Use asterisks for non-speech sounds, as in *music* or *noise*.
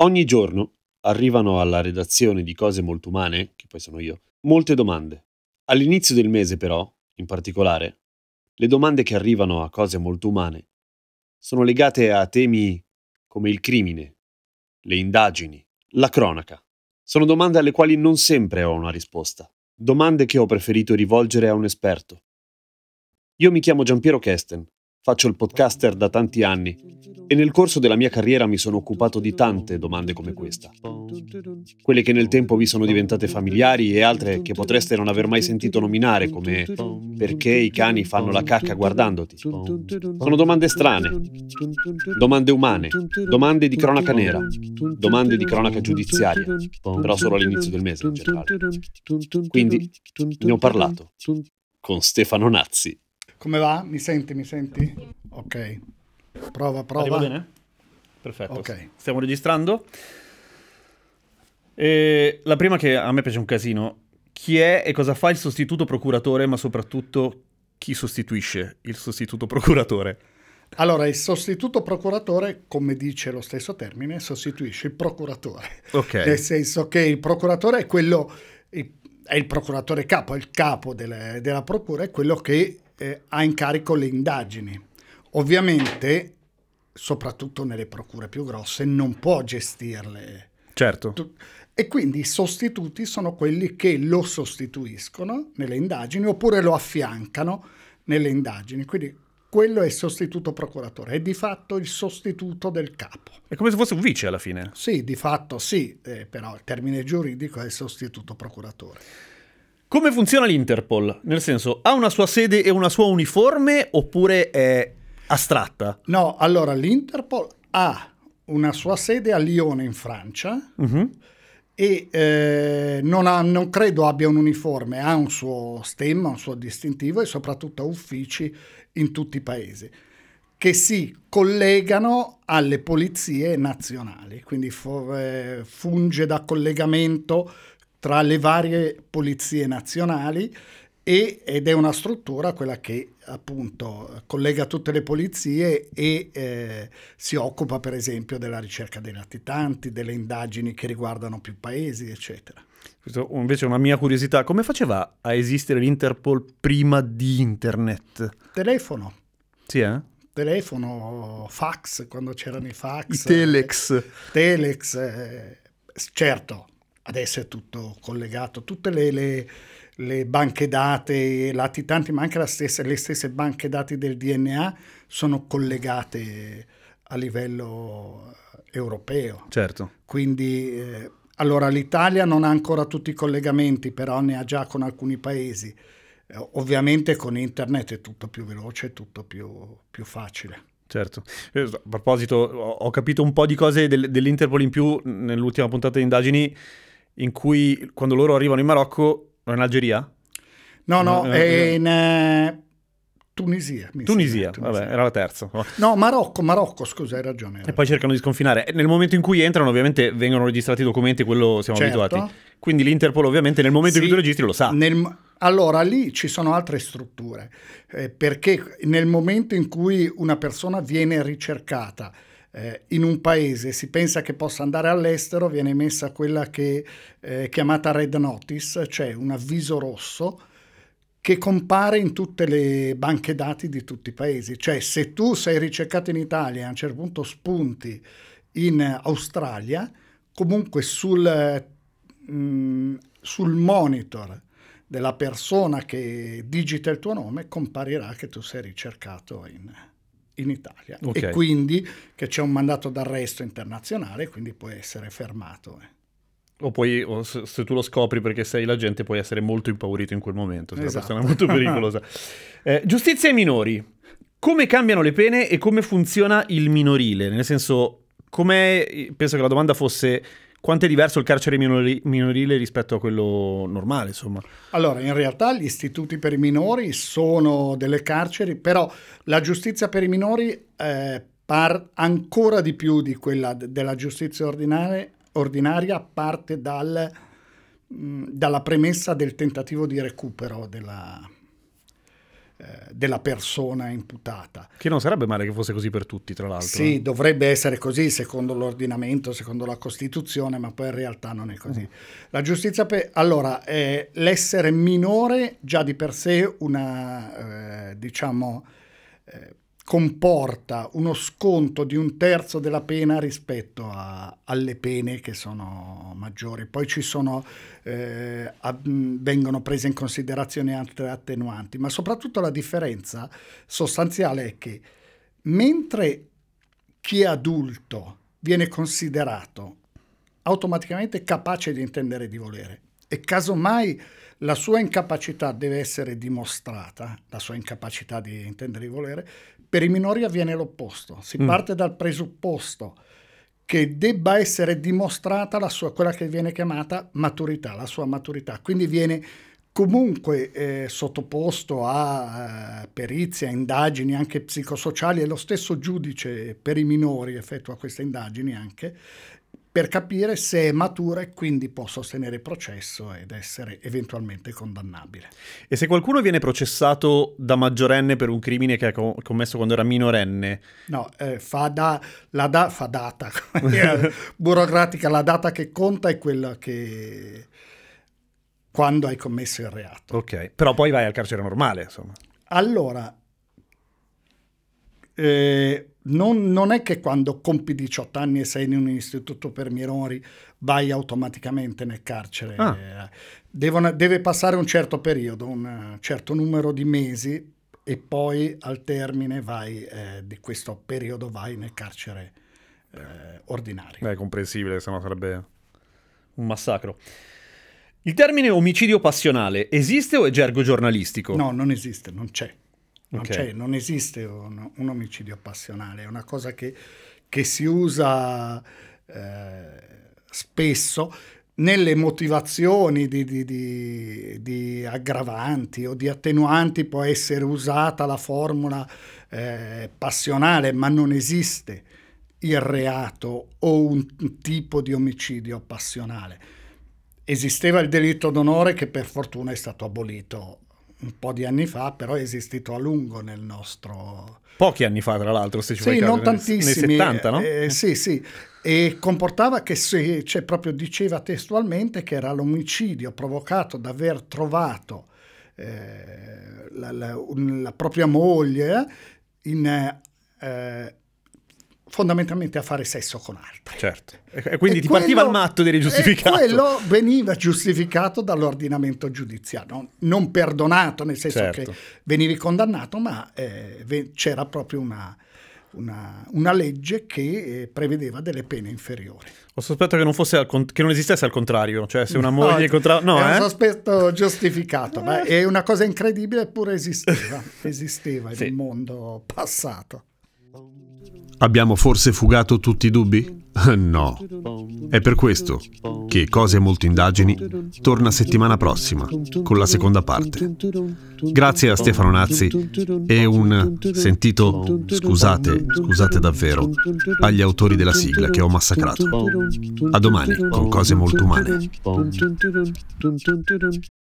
Ogni giorno arrivano alla redazione di Cose Molto Umane, che poi sono io, molte domande. All'inizio del mese, però, in particolare, le domande che arrivano a Cose Molto Umane sono legate a temi come il crimine, le indagini, la cronaca. Sono domande alle quali non sempre ho una risposta. Domande che ho preferito rivolgere a un esperto. Io mi chiamo Giampiero Kesten Faccio il podcaster da tanti anni e nel corso della mia carriera mi sono occupato di tante domande come questa. Quelle che nel tempo vi sono diventate familiari e altre che potreste non aver mai sentito nominare, come perché i cani fanno la cacca guardandoti. Sono domande strane, domande umane, domande di cronaca nera, domande di cronaca giudiziaria, però solo all'inizio del mese in generale. Quindi ne ho parlato con Stefano Nazzi. Come va? Mi senti? Mi senti? Ok. Prova, prova. Arriva bene? Perfetto. Ok. Stiamo registrando. E la prima che a me piace un casino. Chi è e cosa fa il sostituto procuratore, ma soprattutto chi sostituisce il sostituto procuratore? Allora, il sostituto procuratore, come dice lo stesso termine, sostituisce il procuratore. Ok. Nel senso che il procuratore è quello, è il procuratore capo, è il capo delle- della procura, è quello che eh, ha in carico le indagini. Ovviamente, soprattutto nelle procure più grosse, non può gestirle. Certo. Tu- E quindi i sostituti sono quelli che lo sostituiscono nelle indagini oppure lo affiancano nelle indagini. Quindi quello è il sostituto procuratore, è di fatto il sostituto del capo. È come se fosse un vice alla fine. Sì, di fatto sì, eh, però il termine giuridico è il sostituto procuratore. Come funziona l'Interpol? Nel senso, ha una sua sede e una sua uniforme oppure è astratta? No, allora l'Interpol ha una sua sede a Lione in Francia Mhm. e eh, non, ha- non credo abbia un uniforme, ha un suo stemma, un suo distintivo e soprattutto ha uffici in tutti i paesi che si collegano alle polizie nazionali, quindi fu- eh, funge da collegamento tra le varie polizie nazionali e- ed è una struttura quella che appunto collega tutte le polizie e eh, si occupa per esempio della ricerca dei latitanti, delle indagini che riguardano più paesi, eccetera. Questo invece è una mia curiosità. Come faceva a esistere l'Interpol prima di internet? Telefono, Sì, eh? telefono, fax, quando c'erano i fax. I telex. eh, telex, eh, certo, adesso è tutto collegato, tutte le, le- le banche dati, latitanti, ma anche stessa- le stesse banche dati del DNA sono collegate a livello europeo. Certo. Quindi, eh, allora l'Italia non ha ancora tutti i collegamenti, però ne ha già con alcuni paesi. Eh, ovviamente con internet è tutto più veloce, è tutto più, più facile. Certo. Eh, A proposito, ho capito un po' di cose del- dell'Interpol in più nell'ultima puntata di indagini in cui quando loro arrivano in Marocco, o in Algeria? No, no, è no. in eh, Tunisia. Tunisia, sembra, vabbè, era la terza. No, Marocco, Marocco, scusa, hai ragione. E poi cercano di sconfinare. E Nel momento in cui entrano, ovviamente vengono registrati i documenti, quello siamo Certo. abituati. Quindi l'Interpol, ovviamente, nel momento in Sì, cui tu registri, lo sa. nel- allora lì ci sono altre strutture, eh, perché nel momento in cui una persona viene ricercata eh, in un paese, si pensa che possa andare all'estero, viene messa quella che eh, è chiamata red notice, cioè un avviso rosso che compare in tutte le banche dati di tutti i paesi. Cioè se tu sei ricercato in Italia e a un certo punto spunti in Australia, comunque sul, mh, sul monitor della persona che digita il tuo nome comparirà che tu sei ricercato in, in Italia Ok. e quindi che c'è un mandato d'arresto internazionale, quindi puoi essere fermato. eh. O poi, o se, tu lo scopri perché sei l'agente, puoi essere molto impaurito in quel momento. Se Esatto. la persona molto pericolosa. *laughs* Eh, giustizia ai minori. Come cambiano le pene e come funziona il minorile? Nel senso, come penso che la domanda fosse quanto è diverso il carcere minori- minorile rispetto a quello normale, insomma. Allora, in realtà gli istituti per i minori sono delle carceri, però la giustizia per i minori eh, par ancora di più di quella d- della giustizia ordinaria, ordinaria parte dal, mh, dalla premessa del tentativo di recupero della, della persona imputata. Che non sarebbe male che fosse così per tutti, tra l'altro. Sì, eh. dovrebbe essere così secondo l'ordinamento, secondo la Costituzione, ma poi in realtà non è così. La giustizia per... Allora, eh, l'essere minore già di per sé una, eh, diciamo, eh, comporta uno sconto di un terzo della pena rispetto a- alle pene che sono maggiori. Poi ci sono, eh, a- vengono prese in considerazione altre attenuanti, ma soprattutto la differenza sostanziale è che mentre chi è adulto viene considerato automaticamente capace di intendere di volere e casomai la sua incapacità deve essere dimostrata, la sua incapacità di intendere di volere, per i minori avviene l'opposto. Si Mm. parte dal presupposto che debba essere dimostrata la sua, quella che viene chiamata maturità, la sua maturità. Quindi viene comunque eh, sottoposto a eh, perizie, a indagini anche psicosociali e lo stesso giudice per i minori effettua queste indagini anche per capire se è matura e quindi può sostenere il processo ed essere eventualmente condannabile. E se qualcuno viene processato da maggiorenne per un crimine che ha co- commesso quando era minorenne, No, eh, fa, da, la da, fa data, *laughs* burocratica, la data che conta è quella che quando hai commesso il reato. ok, però poi vai al carcere normale, insomma. Allora, eh, non, non è che quando compi 18 anni e sei in un istituto per minori vai automaticamente nel carcere. Ah. Devono- deve passare un certo periodo, un certo numero di mesi e poi al termine vai, eh, di questo periodo vai nel carcere eh, ordinario. È comprensibile, sennò sarebbe un massacro. Il termine omicidio passionale esiste o è gergo giornalistico? No, non esiste, non c'è. Non, Ok. c'è, non esiste un, un omicidio passionale, è una cosa che, che si usa eh, spesso nelle motivazioni di, di- di- di aggravanti o di attenuanti può essere usata la formula eh, passionale, ma non esiste il reato o un tipo di omicidio passionale. Esisteva il delitto d'onore che per fortuna è stato abolito un po' di anni fa, però è esistito a lungo nel nostro... Pochi anni fa, tra l'altro, se ci fai Sì, caso, non tantissimi. Nei 70, no? eh, sì, sì. E comportava che, se, cioè proprio diceva testualmente che era l'omicidio provocato da aver trovato eh, la, la- la propria moglie in, eh, fondamentalmente a fare sesso con altri. Certo. E quindi E ti partiva il quello- matto ed eri giustificato. Quello veniva giustificato dall'ordinamento giudiziario, non perdonato, nel senso Certo. che venivi condannato, ma eh, c'era proprio una, una- una legge che eh, prevedeva delle pene inferiori. Ho sospetto che non, fosse al con- che non esistesse al contrario, cioè se una moglie No, incontrava... No, è eh? un sospetto giustificato, ma è una cosa incredibile, eppure esisteva, *laughs* esisteva in Sì. un mondo passato. Abbiamo forse fugato tutti i dubbi? *laughs* No. È per questo che Cose Molto Indagini torna settimana prossima con la seconda parte. Grazie a Stefano Nazzi e un sentito scusate, scusate davvero agli autori della sigla che ho massacrato. A domani con Cose Molto Umane.